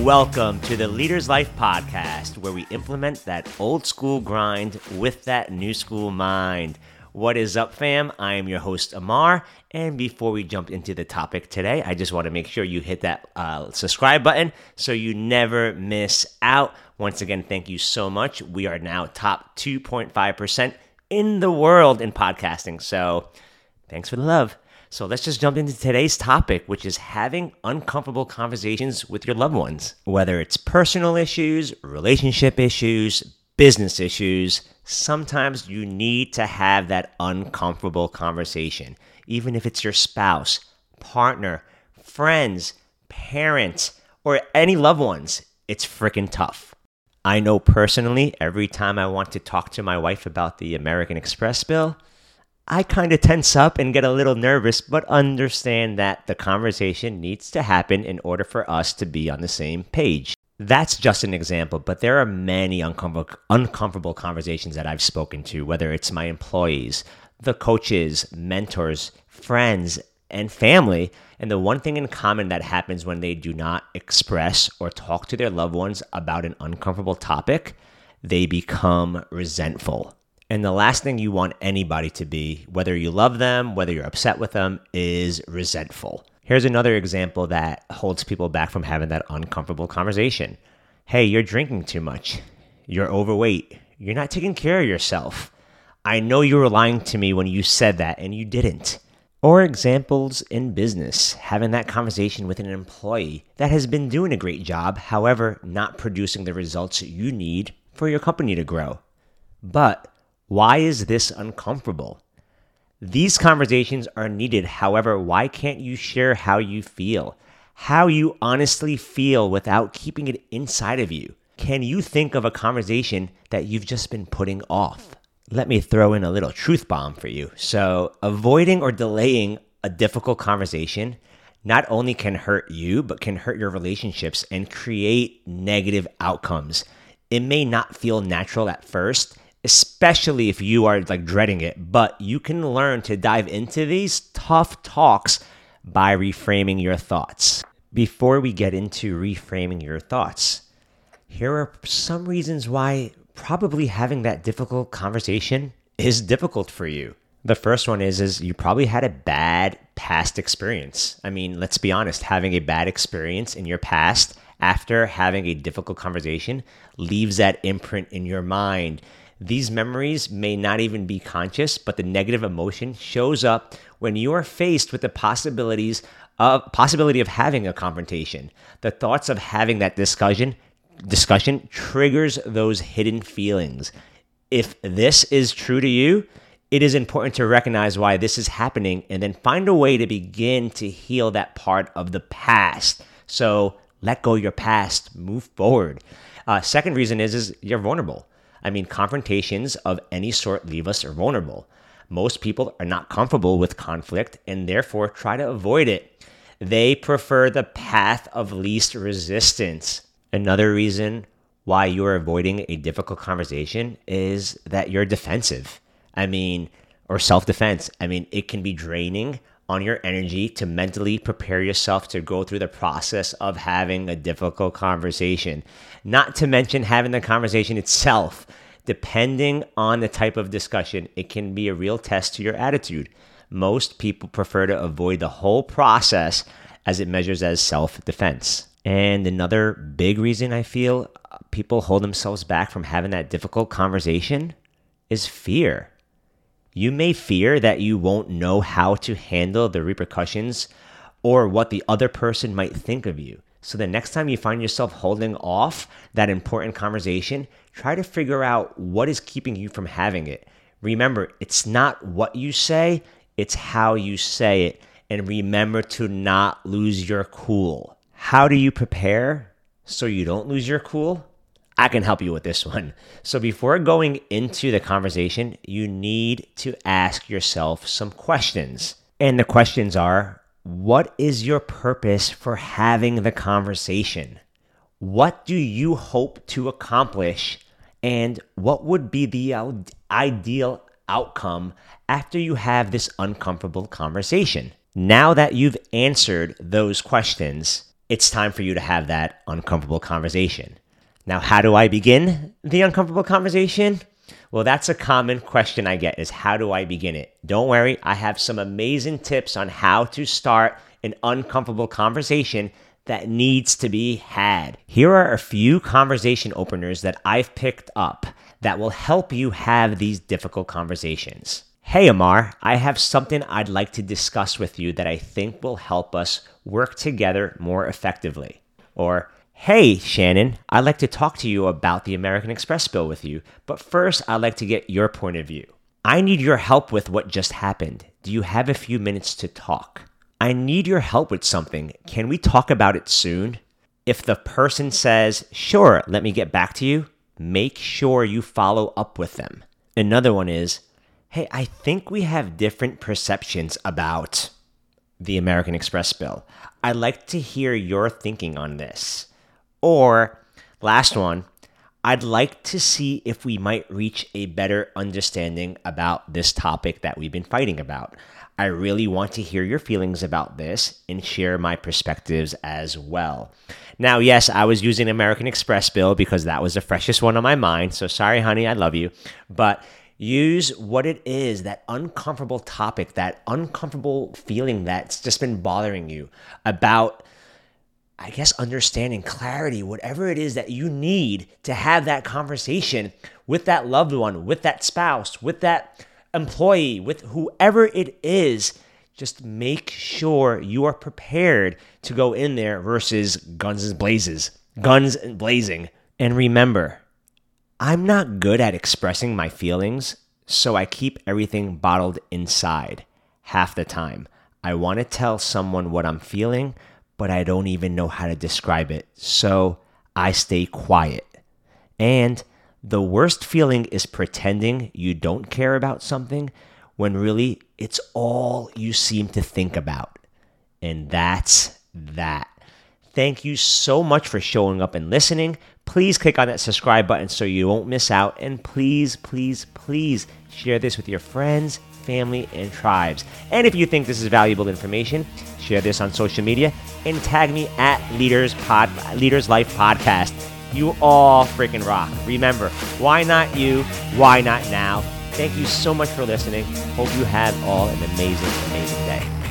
Welcome to the Leaders Life podcast, where we implement that old school grind with that new school mind. What is up, fam? I am your host, Amar. And before we jump into the topic today, I just want to make sure you hit that uh, subscribe button so you never miss out. Once again, thank you so much. We are now top 2.5% in the world in podcasting. So thanks for the love. So let's just jump into today's topic, which is having uncomfortable conversations with your loved ones. Whether it's personal issues, relationship issues, business issues, sometimes you need to have that uncomfortable conversation. Even if it's your spouse, partner, friends, parents, or any loved ones, it's freaking tough. I know personally, every time I want to talk to my wife about the American Express bill, I kind of tense up and get a little nervous, but understand that the conversation needs to happen in order for us to be on the same page. That's just an example, but there are many uncomfortable, conversations that I've spoken to, whether it's my employees, the coaches, mentors, friends, and family. And the one thing in common that happens when they do not express or talk to their loved ones about an uncomfortable topic, they become resentful. And the last thing you want anybody to be, whether you love them, whether you're upset with them, is resentful. Here's another example that holds people back from having that uncomfortable conversation. Hey, you're drinking too much. You're overweight. You're not taking care of yourself. I know you were lying to me when you said that and you didn't. Or examples in business, having that conversation with an employee that has been doing a great job, however, not producing the results you need for your company to grow. But why is this uncomfortable? These conversations are needed. However, why can't you share how you feel? How you honestly feel without keeping it inside of you? Can you think of a conversation that you've just been putting off? Let me throw in a little truth bomb for you. So, avoiding or delaying a difficult conversation not only can hurt you, but can hurt your relationships and create negative outcomes. It may not feel natural at first, especially if you are like dreading it. But you can learn to dive into these tough talks by reframing your thoughts. Before we get into reframing your thoughts, here are some reasons why probably having that difficult conversation is difficult for you. The first one is is you probably had a bad past experience. I mean, let's be honest, having a bad experience in your past after having a difficult conversation leaves that imprint in your mind these memories may not even be conscious, but the negative emotion shows up when you are faced with the possibilities of possibility of having a confrontation. The thoughts of having that discussion discussion triggers those hidden feelings. If this is true to you, it is important to recognize why this is happening and then find a way to begin to heal that part of the past. So let go your past, move forward. Uh, second reason is is you're vulnerable. I mean, confrontations of any sort leave us vulnerable. Most people are not comfortable with conflict and therefore try to avoid it. They prefer the path of least resistance. Another reason why you're avoiding a difficult conversation is that you're defensive. I mean, or self defense. I mean, it can be draining on your energy to mentally prepare yourself to go through the process of having a difficult conversation. Not to mention having the conversation itself. Depending on the type of discussion, it can be a real test to your attitude. Most people prefer to avoid the whole process as it measures as self defense. And another big reason I feel people hold themselves back from having that difficult conversation is fear. You may fear that you won't know how to handle the repercussions or what the other person might think of you. So the next time you find yourself holding off that important conversation, try to figure out what is keeping you from having it. Remember, it's not what you say, it's how you say it. And remember to not lose your cool. How do you prepare so you don't lose your cool? I can help you with this one. So, before going into the conversation, you need to ask yourself some questions. And the questions are What is your purpose for having the conversation? What do you hope to accomplish? And what would be the ideal outcome after you have this uncomfortable conversation? Now that you've answered those questions, it's time for you to have that uncomfortable conversation. Now, how do I begin the uncomfortable conversation? Well, that's a common question I get is how do I begin it? Don't worry, I have some amazing tips on how to start an uncomfortable conversation that needs to be had. Here are a few conversation openers that I've picked up that will help you have these difficult conversations. Hey, Amar, I have something I'd like to discuss with you that I think will help us work together more effectively. Or, Hey, Shannon, I'd like to talk to you about the American Express bill with you, but first I'd like to get your point of view. I need your help with what just happened. Do you have a few minutes to talk? I need your help with something. Can we talk about it soon? If the person says, Sure, let me get back to you, make sure you follow up with them. Another one is, Hey, I think we have different perceptions about the American Express bill. I'd like to hear your thinking on this. Or, last one, I'd like to see if we might reach a better understanding about this topic that we've been fighting about. I really want to hear your feelings about this and share my perspectives as well. Now, yes, I was using American Express bill because that was the freshest one on my mind. So sorry, honey, I love you. But use what it is that uncomfortable topic, that uncomfortable feeling that's just been bothering you about I guess, understanding, clarity, whatever it is that you need to have that conversation with that loved one, with that spouse, with that employee, with whoever it is. Just make sure you are prepared to go in there versus guns and blazes, guns and blazing. And remember, I'm not good at expressing my feelings, so I keep everything bottled inside half the time. I want to tell someone what I'm feeling but I don't even know how to describe it. So I stay quiet. And the worst feeling is pretending you don't care about something when really it's all you seem to think about. And that's that. Thank you so much for showing up and listening. Please click on that subscribe button so you won't miss out. And please, please, please share this with your friends, family, and tribes. And if you think this is valuable information, share this on social media and tag me at Leaders Pod Leaders Life Podcast. You all freaking rock. Remember, why not you? Why not now? Thank you so much for listening. Hope you have all an amazing, amazing day.